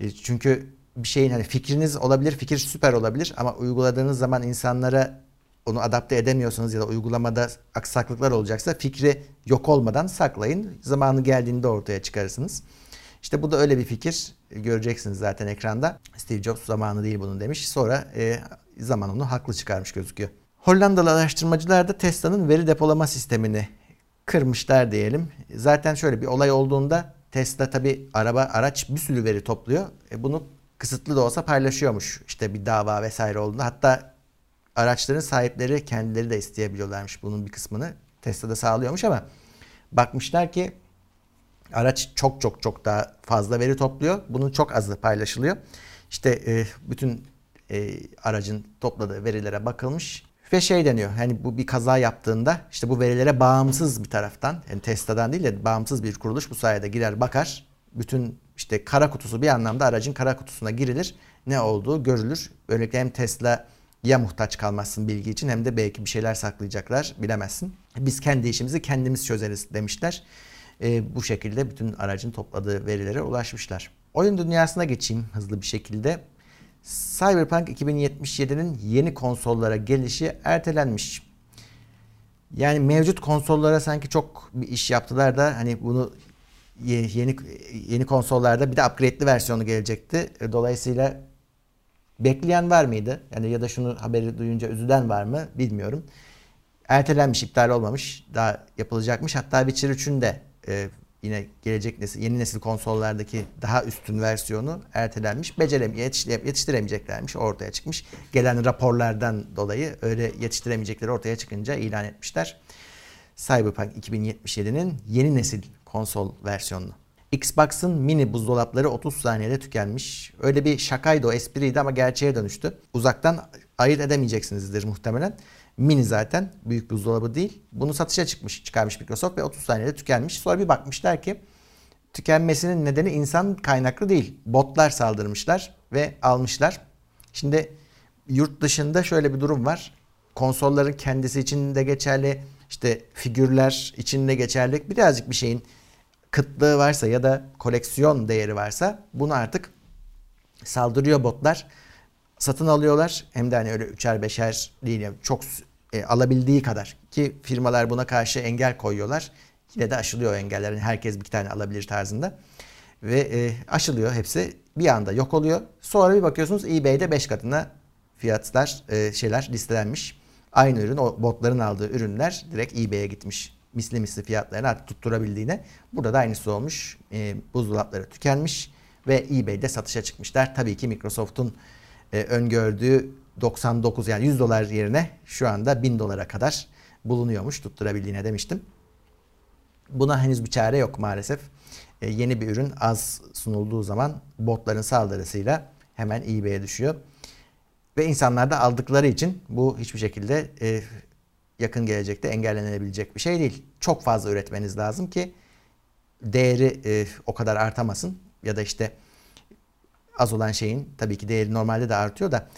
E, çünkü bir şeyin hani fikriniz olabilir, fikir süper olabilir ama uyguladığınız zaman insanlara onu adapte edemiyorsanız ya da uygulamada aksaklıklar olacaksa fikri yok olmadan saklayın. Zamanı geldiğinde ortaya çıkarırsınız. İşte bu da öyle bir fikir. Göreceksiniz zaten ekranda. Steve Jobs zamanı değil bunun demiş. Sonra e, zaman onu haklı çıkarmış gözüküyor. Hollandalı araştırmacılar da Tesla'nın veri depolama sistemini kırmışlar diyelim. Zaten şöyle bir olay olduğunda Tesla tabi araba araç bir sürü veri topluyor. E, bunu kısıtlı da olsa paylaşıyormuş. İşte bir dava vesaire olduğunda. Hatta araçların sahipleri kendileri de isteyebiliyorlarmış bunun bir kısmını. Tesla'da sağlıyormuş ama bakmışlar ki araç çok çok çok daha fazla veri topluyor. Bunun çok azı paylaşılıyor. İşte e, bütün e, aracın topladığı verilere bakılmış ve şey deniyor. Hani bu bir kaza yaptığında işte bu verilere bağımsız bir taraftan yani Tesla'dan değil de bağımsız bir kuruluş bu sayede girer bakar. Bütün işte kara kutusu bir anlamda aracın kara kutusuna girilir. Ne olduğu görülür. Böylelikle hem Tesla ya muhtaç kalmazsın bilgi için hem de belki bir şeyler saklayacaklar bilemezsin. Biz kendi işimizi kendimiz çözeriz demişler e, bu şekilde bütün aracın topladığı verilere ulaşmışlar. Oyun dünyasına geçeyim hızlı bir şekilde. Cyberpunk 2077'nin yeni konsollara gelişi ertelenmiş. Yani mevcut konsollara sanki çok bir iş yaptılar da hani bunu yeni yeni konsollarda bir de upgrade'li versiyonu gelecekti. Dolayısıyla bekleyen var mıydı? Yani ya da şunu haberi duyunca üzülen var mı bilmiyorum. Ertelenmiş, iptal olmamış. Daha yapılacakmış. Hatta Witcher 3'ün de e, yine gelecek nesil, yeni nesil konsollardaki daha üstün versiyonu ertelenmiş. Becerem yetiştiremeyeceklermiş ortaya çıkmış. Gelen raporlardan dolayı öyle yetiştiremeyecekleri ortaya çıkınca ilan etmişler. Cyberpunk 2077'nin yeni nesil konsol versiyonunu. Xbox'ın mini buzdolapları 30 saniyede tükenmiş. Öyle bir şakaydı o espriydi ama gerçeğe dönüştü. Uzaktan ayırt edemeyeceksinizdir muhtemelen. Mini zaten büyük buzdolabı değil. Bunu satışa çıkmış, çıkarmış Microsoft ve 30 saniyede tükenmiş. Sonra bir bakmışlar ki tükenmesinin nedeni insan kaynaklı değil. Botlar saldırmışlar ve almışlar. Şimdi yurt dışında şöyle bir durum var. Konsolların kendisi için de geçerli, işte figürler için de geçerli. Birazcık bir şeyin kıtlığı varsa ya da koleksiyon değeri varsa bunu artık saldırıyor botlar satın alıyorlar. Hem de hani öyle üçer beşer değil yani çok e, alabildiği kadar ki firmalar buna karşı engel koyuyorlar. Yine de aşılıyor o engellerin. Herkes bir tane alabilir tarzında. Ve e, aşılıyor hepsi. Bir anda yok oluyor. Sonra bir bakıyorsunuz eBay'de 5 katına fiyatlar e, şeyler listelenmiş. Aynı ürün o botların aldığı ürünler direkt eBay'e gitmiş. Misli misli fiyatlarını artık tutturabildiğine. Burada da aynısı olmuş. E, buzdolapları tükenmiş ve eBay'de satışa çıkmışlar. Tabii ki Microsoft'un e, öngördüğü 99 yani 100 dolar yerine şu anda 1000 dolara kadar bulunuyormuş tutturabildiğine demiştim. Buna henüz bir çare yok maalesef. E, yeni bir ürün az sunulduğu zaman botların saldırısıyla hemen eBay'e düşüyor. Ve insanlar da aldıkları için bu hiçbir şekilde e, yakın gelecekte engellenebilecek bir şey değil. Çok fazla üretmeniz lazım ki değeri e, o kadar artamasın ya da işte az olan şeyin tabii ki değeri normalde de artıyor da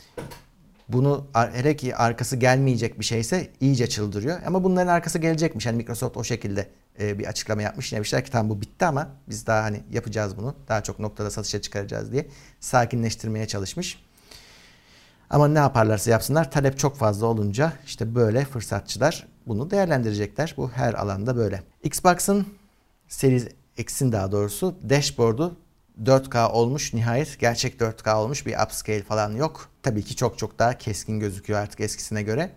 Bunu hele ki arkası gelmeyecek bir şeyse iyice çıldırıyor. Ama bunların arkası gelecekmiş. Yani Microsoft o şekilde e, bir açıklama yapmış. Demişler ki tamam bu bitti ama biz daha hani yapacağız bunu. Daha çok noktada satışa çıkaracağız diye sakinleştirmeye çalışmış. Ama ne yaparlarsa yapsınlar talep çok fazla olunca işte böyle fırsatçılar bunu değerlendirecekler. Bu her alanda böyle. Xbox'ın Series X'in daha doğrusu dashboard'u 4K olmuş nihayet gerçek 4K olmuş bir upscale falan yok. Tabii ki çok çok daha keskin gözüküyor artık eskisine göre.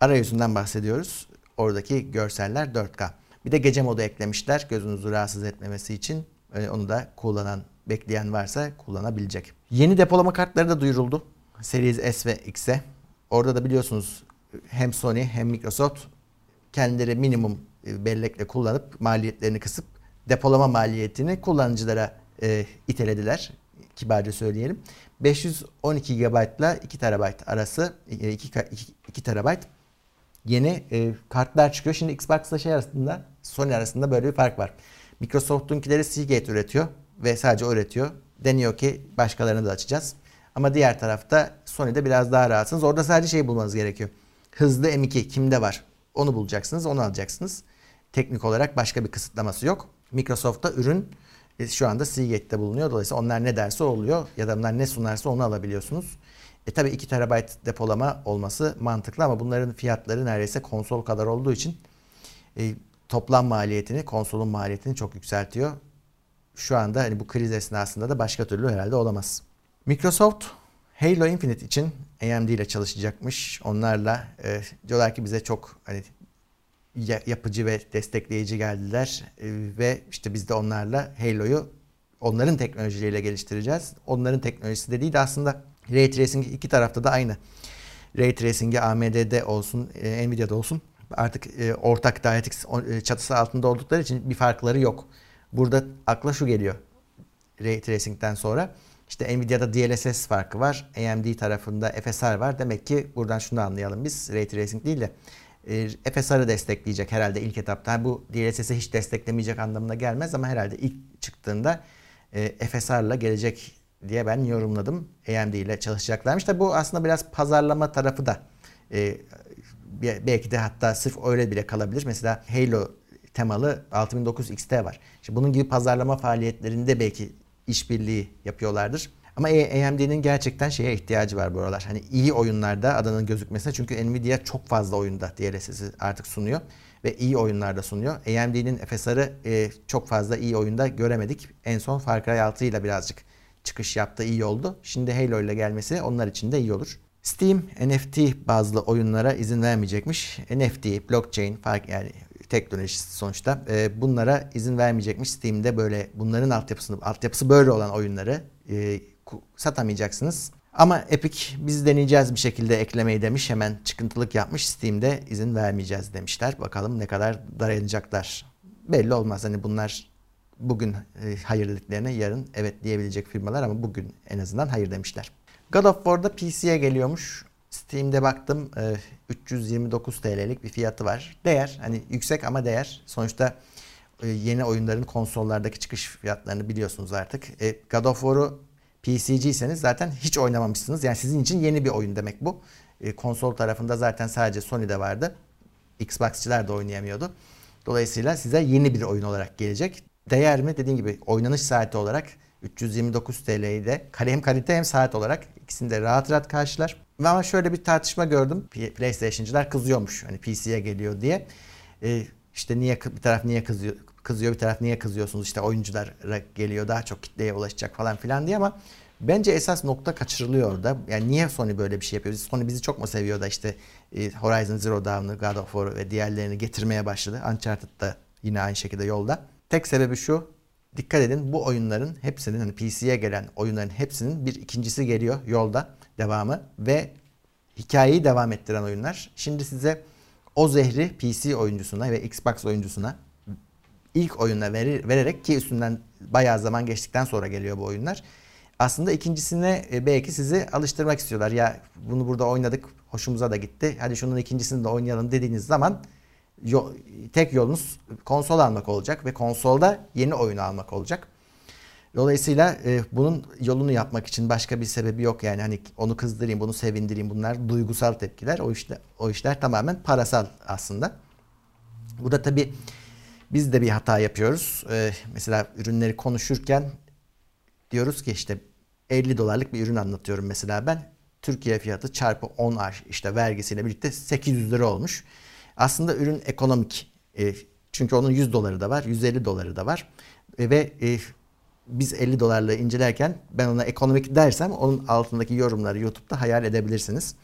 Arayüzünden bahsediyoruz. Oradaki görseller 4K. Bir de gece modu eklemişler gözünüzü rahatsız etmemesi için. Ee, onu da kullanan, bekleyen varsa kullanabilecek. Yeni depolama kartları da duyuruldu. Series S ve X'e. Orada da biliyorsunuz hem Sony hem Microsoft kendileri minimum e, bellekle kullanıp maliyetlerini kısıp depolama maliyetini kullanıcılara e, itelediler. Kibarca söyleyelim. 512 GB ile 2 TB arası 2, 2, 2 TB yeni e, kartlar çıkıyor. Şimdi Xbox'la şey arasında Sony arasında böyle bir fark var. Microsoft'unkileri Seagate üretiyor ve sadece üretiyor. Deniyor ki başkalarını da açacağız. Ama diğer tarafta Sony'de biraz daha rahatsınız. Orada sadece şey bulmanız gerekiyor. Hızlı M2 kimde var? Onu bulacaksınız, onu alacaksınız. Teknik olarak başka bir kısıtlaması yok. Microsoft'ta ürün e, şu anda Seagate'de bulunuyor. Dolayısıyla onlar ne derse oluyor ya da onlar ne sunarsa onu alabiliyorsunuz. E tabi 2 TB depolama olması mantıklı ama bunların fiyatları neredeyse konsol kadar olduğu için e, toplam maliyetini, konsolun maliyetini çok yükseltiyor. Şu anda hani bu kriz esnasında da başka türlü herhalde olamaz. Microsoft Halo Infinite için AMD ile çalışacakmış. Onlarla e, diyorlar ki bize çok hani yapıcı ve destekleyici geldiler e, ve işte biz de onlarla Halo'yu onların teknolojileriyle geliştireceğiz. Onların teknolojisi dediği de aslında Ray Tracing iki tarafta da aynı. Ray Tracing'i AMD'de olsun, e, Nvidia'da olsun artık e, ortak DirectX çatısı altında oldukları için bir farkları yok. Burada akla şu geliyor Ray Tracing'den sonra. İşte Nvidia'da DLSS farkı var. AMD tarafında FSR var. Demek ki buradan şunu anlayalım biz. Ray Tracing değil de e, FSR'ı destekleyecek herhalde ilk etapta. Bu DLSS'i hiç desteklemeyecek anlamına gelmez ama herhalde ilk çıktığında e, FSR'la gelecek diye ben yorumladım. AMD ile çalışacaklarmış. Tabi bu aslında biraz pazarlama tarafı da e, belki de hatta sırf öyle bile kalabilir. Mesela Halo temalı 6009 XT var. İşte bunun gibi pazarlama faaliyetlerinde belki işbirliği yapıyorlardır. Ama AMD'nin gerçekten şeye ihtiyacı var bu aralar. Hani iyi oyunlarda adının gözükmesine çünkü Nvidia çok fazla oyunda DLSS'i artık sunuyor ve iyi oyunlarda sunuyor. AMD'nin FSR'ı e, çok fazla iyi oyunda göremedik. En son Far Cry 6 ile birazcık çıkış yaptı iyi oldu. Şimdi Halo ile gelmesi onlar için de iyi olur. Steam NFT bazlı oyunlara izin vermeyecekmiş. NFT, blockchain fark yani teknolojisi sonuçta. E, bunlara izin vermeyecekmiş. Steam'de böyle bunların altyapısını altyapısı böyle olan oyunları e, satamayacaksınız. Ama Epic biz deneyeceğiz bir şekilde eklemeyi demiş. Hemen çıkıntılık yapmış. Steam'de izin vermeyeceğiz demişler. Bakalım ne kadar dayanacaklar. Belli olmaz. Hani bunlar bugün e, hayır dediklerine yarın evet diyebilecek firmalar ama bugün en azından hayır demişler. God of War'da PC'ye geliyormuş. Steam'de baktım 329 e, TL'lik bir fiyatı var. Değer hani yüksek ama değer. Sonuçta e, yeni oyunların konsollardaki çıkış fiyatlarını biliyorsunuz artık. God of War'u PC'ciyseniz zaten hiç oynamamışsınız. Yani sizin için yeni bir oyun demek bu. Konsol tarafında zaten sadece Sony'de vardı. Xbox'çılar da oynayamıyordu. Dolayısıyla size yeni bir oyun olarak gelecek. Değer mi? Dediğim gibi oynanış saati olarak 329 TL'yi de hem kalite hem saat olarak ikisini de rahat rahat karşılar. Ama şöyle bir tartışma gördüm. PlayStation'cılar kızıyormuş hani PC'ye geliyor diye. Ee, işte niye bir taraf niye kızıyor kızıyor bir taraf niye kızıyorsunuz işte oyuncular geliyor daha çok kitleye ulaşacak falan filan diye ama bence esas nokta kaçırılıyor orada. Yani niye Sony böyle bir şey yapıyor? Sony bizi çok mu seviyor da işte e, Horizon Zero Dawn'ı, God of War ve diğerlerini getirmeye başladı. Uncharted da yine aynı şekilde yolda. Tek sebebi şu. Dikkat edin bu oyunların hepsinin hani PC'ye gelen oyunların hepsinin bir ikincisi geliyor yolda devamı ve hikayeyi devam ettiren oyunlar. Şimdi size o zehri PC oyuncusuna ve Xbox oyuncusuna ilk oyuna verir, vererek ki üstünden bayağı zaman geçtikten sonra geliyor bu oyunlar. Aslında ikincisine e, belki sizi alıştırmak istiyorlar. Ya bunu burada oynadık, hoşumuza da gitti. Hadi şunun ikincisini de oynayalım dediğiniz zaman tek yolunuz konsol almak olacak ve konsolda yeni oyunu almak olacak. Dolayısıyla e, bunun yolunu yapmak için başka bir sebebi yok yani hani onu kızdırayım, bunu sevindireyim bunlar duygusal tepkiler. O işler o işler tamamen parasal aslında. Bu da tabii biz de bir hata yapıyoruz. Ee, mesela ürünleri konuşurken diyoruz ki işte 50 dolarlık bir ürün anlatıyorum mesela ben. Türkiye fiyatı çarpı 10 işte vergisiyle birlikte 800 lira olmuş. Aslında ürün ekonomik. E, çünkü onun 100 doları da var, 150 doları da var. E, ve e, biz 50 dolarla incelerken ben ona ekonomik dersem onun altındaki yorumları YouTube'da hayal edebilirsiniz.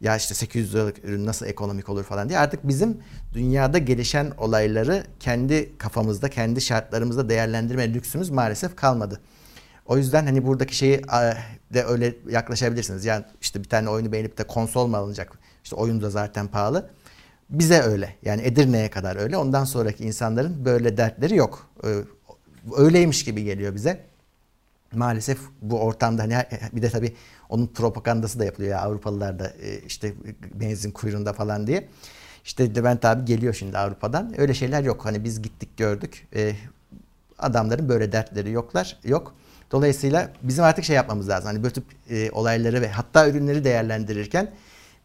Ya işte 800 liralık ürün nasıl ekonomik olur falan diye. Artık bizim dünyada gelişen olayları kendi kafamızda, kendi şartlarımızda değerlendirme lüksümüz maalesef kalmadı. O yüzden hani buradaki şeyi de öyle yaklaşabilirsiniz. Yani işte bir tane oyunu beğenip de konsol mu alınacak? İşte oyun da zaten pahalı. Bize öyle. Yani Edirne'ye kadar öyle. Ondan sonraki insanların böyle dertleri yok. Öyleymiş gibi geliyor bize. Maalesef bu ortamda hani bir de tabii onun propagandası da yapılıyor ya Avrupalılar da e, işte benzin kuyruğunda falan diye. İşte Levent abi geliyor şimdi Avrupa'dan. Öyle şeyler yok. Hani biz gittik gördük. Ee, adamların böyle dertleri yoklar. Yok. Dolayısıyla bizim artık şey yapmamız lazım. Hani böyle tip e, olayları ve hatta ürünleri değerlendirirken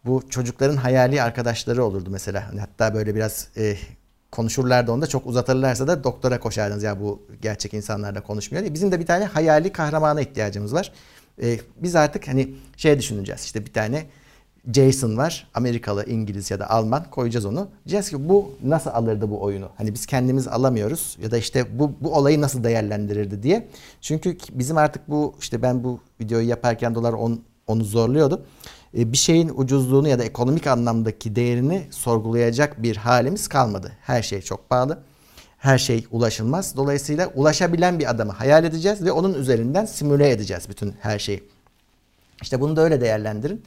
bu çocukların hayali arkadaşları olurdu mesela. Hani hatta böyle biraz e, konuşurlardı onda çok uzatırlarsa da doktora koşardınız ya bu gerçek insanlarla konuşmuyor diye. Bizim de bir tane hayali kahramana ihtiyacımız var. E, biz artık hani şey düşüneceğiz işte bir tane Jason var. Amerikalı, İngiliz ya da Alman koyacağız onu. Diyeceğiz ki bu nasıl alırdı bu oyunu? Hani biz kendimiz alamıyoruz ya da işte bu, bu olayı nasıl değerlendirirdi diye. Çünkü bizim artık bu işte ben bu videoyu yaparken dolar on, onu zorluyordu. Ee, bir şeyin ucuzluğunu ya da ekonomik anlamdaki değerini sorgulayacak bir halimiz kalmadı. Her şey çok pahalı. Her şey ulaşılmaz. Dolayısıyla ulaşabilen bir adamı hayal edeceğiz ve onun üzerinden simüle edeceğiz bütün her şeyi. İşte bunu da öyle değerlendirin.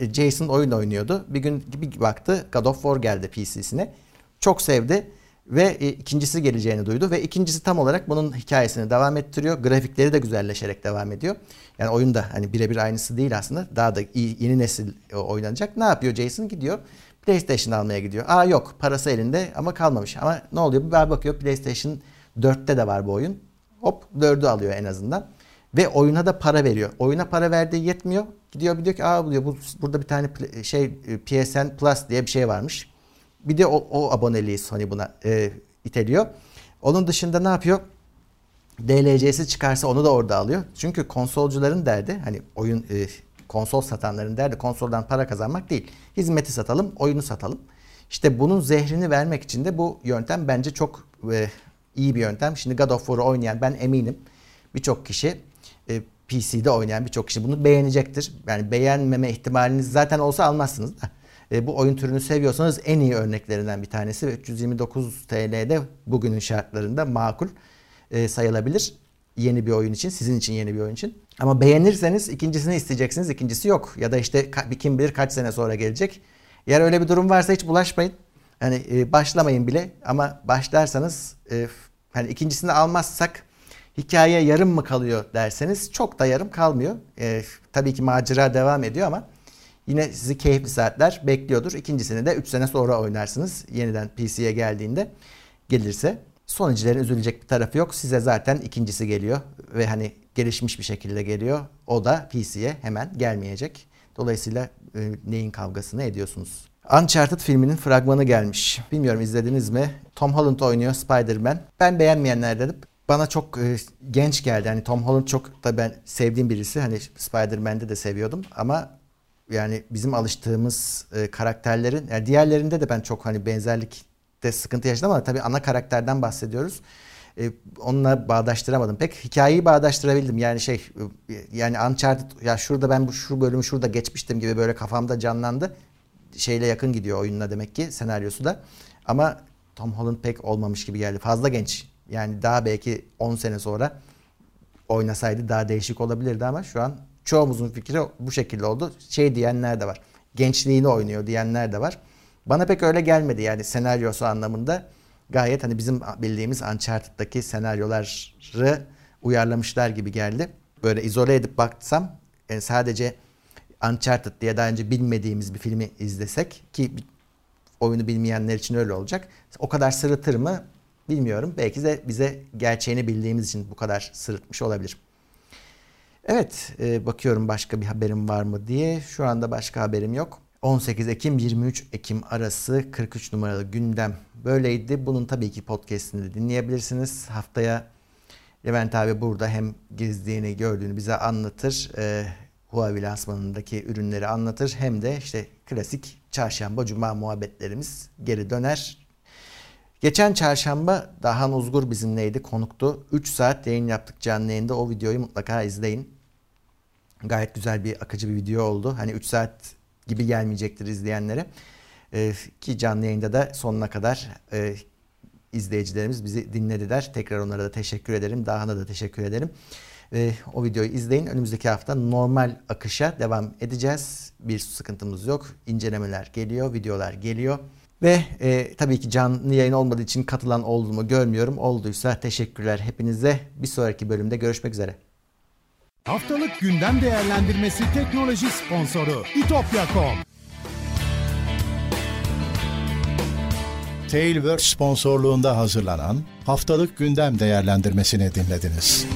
E, Jason oyun oynuyordu. Bir gün bir baktı God of War geldi PC'sine. Çok sevdi ve e, ikincisi geleceğini duydu ve ikincisi tam olarak bunun hikayesini devam ettiriyor. Grafikleri de güzelleşerek devam ediyor. Yani oyun da hani birebir aynısı değil aslında. Daha da iyi, yeni nesil e, oynanacak. Ne yapıyor Jason? Gidiyor PlayStation almaya gidiyor. Aa yok parası elinde ama kalmamış. Ama ne oluyor? Bir bakıyor PlayStation 4'te de var bu oyun. Hop 4'ü alıyor en azından. Ve oyuna da para veriyor. Oyuna para verdiği yetmiyor. Gidiyor bir diyor ki aa diyor bu, burada bir tane şey e, PSN Plus diye bir şey varmış. Bir de o, o aboneliği Sony buna e, iteliyor. Onun dışında ne yapıyor? DLC'si çıkarsa onu da orada alıyor. Çünkü konsolcuların derdi hani oyun e, konsol satanların derdi konsoldan para kazanmak değil. Hizmeti satalım, oyunu satalım. İşte bunun zehrini vermek için de bu yöntem bence çok e, iyi bir yöntem. Şimdi God of War'u oynayan ben eminim birçok kişi e, PC'de oynayan birçok kişi bunu beğenecektir. Yani beğenmeme ihtimaliniz zaten olsa almazsınız da. E, bu oyun türünü seviyorsanız en iyi örneklerinden bir tanesi ve 329 TL'de bugünün şartlarında makul e, sayılabilir. Yeni bir oyun için, sizin için yeni bir oyun için. Ama beğenirseniz ikincisini isteyeceksiniz, ikincisi yok. Ya da işte kim bilir kaç sene sonra gelecek. Eğer öyle bir durum varsa hiç bulaşmayın. Hani e, başlamayın bile ama başlarsanız e, hani ikincisini almazsak hikaye yarım mı kalıyor derseniz çok da yarım kalmıyor. E, tabii ki macera devam ediyor ama yine sizi keyifli saatler bekliyordur. İkincisini de 3 sene sonra oynarsınız yeniden PC'ye geldiğinde gelirse. Sonuncuların üzülecek bir tarafı yok. Size zaten ikincisi geliyor ve hani gelişmiş bir şekilde geliyor. O da PC'ye hemen gelmeyecek. Dolayısıyla e, neyin kavgasını ediyorsunuz? Uncharted filminin fragmanı gelmiş. Bilmiyorum izlediniz mi? Tom Holland oynuyor Spider-Man. Ben beğenmeyenler dedim bana çok e, genç geldi. Yani Tom Holland çok da ben sevdiğim birisi. Hani Spider-Man'de de seviyordum ama yani bizim alıştığımız e, karakterlerin yani diğerlerinde de ben çok hani benzerlikte sıkıntı yaşadım ama tabii ana karakterden bahsediyoruz. E, onunla bağdaştıramadım. Pek hikayeyi bağdaştırabildim. Yani şey e, yani Uncharted ya şurada ben bu şu bölümü şurada geçmiştim gibi böyle kafamda canlandı. Şeyle yakın gidiyor oyununa demek ki senaryosu da. Ama Tom Holland pek olmamış gibi geldi. Fazla genç yani daha belki 10 sene sonra oynasaydı daha değişik olabilirdi ama şu an çoğumuzun fikri bu şekilde oldu. Şey diyenler de var. Gençliğini oynuyor diyenler de var. Bana pek öyle gelmedi yani senaryosu anlamında. Gayet hani bizim bildiğimiz Uncharted'daki senaryoları uyarlamışlar gibi geldi. Böyle izole edip baksam yani sadece Uncharted diye daha önce bilmediğimiz bir filmi izlesek ki oyunu bilmeyenler için öyle olacak. O kadar sırıtır mı? Bilmiyorum. Belki de bize gerçeğini bildiğimiz için bu kadar sırıtmış olabilir. Evet, e, bakıyorum başka bir haberim var mı diye. Şu anda başka haberim yok. 18 Ekim 23 Ekim arası 43 numaralı gündem böyleydi. Bunun tabii ki podcast'ini de dinleyebilirsiniz. Haftaya Levent abi burada hem gezdiğini gördüğünü bize anlatır. E, Huawei lansmanındaki ürünleri anlatır. Hem de işte klasik çarşamba cuma muhabbetlerimiz geri döner. Geçen çarşamba Dahan Uzgur bizimleydi, konuktu. 3 saat yayın yaptık canlı yayında. O videoyu mutlaka izleyin. Gayet güzel bir akıcı bir video oldu. Hani 3 saat gibi gelmeyecektir izleyenlere. Ee, ki canlı yayında da sonuna kadar e, izleyicilerimiz bizi dinlediler. Tekrar onlara da teşekkür ederim. Dahan'a da teşekkür ederim. Ee, o videoyu izleyin. Önümüzdeki hafta normal akışa devam edeceğiz. Bir sıkıntımız yok. İncelemeler geliyor, videolar geliyor. Ve e, tabii ki canlı yayın olmadığı için katılan oldu mu görmüyorum. Olduysa teşekkürler hepinize. Bir sonraki bölümde görüşmek üzere. Haftalık gündem değerlendirmesi teknoloji sponsoru itopya.com. Tailwords sponsorluğunda hazırlanan haftalık gündem değerlendirmesini dinlediniz.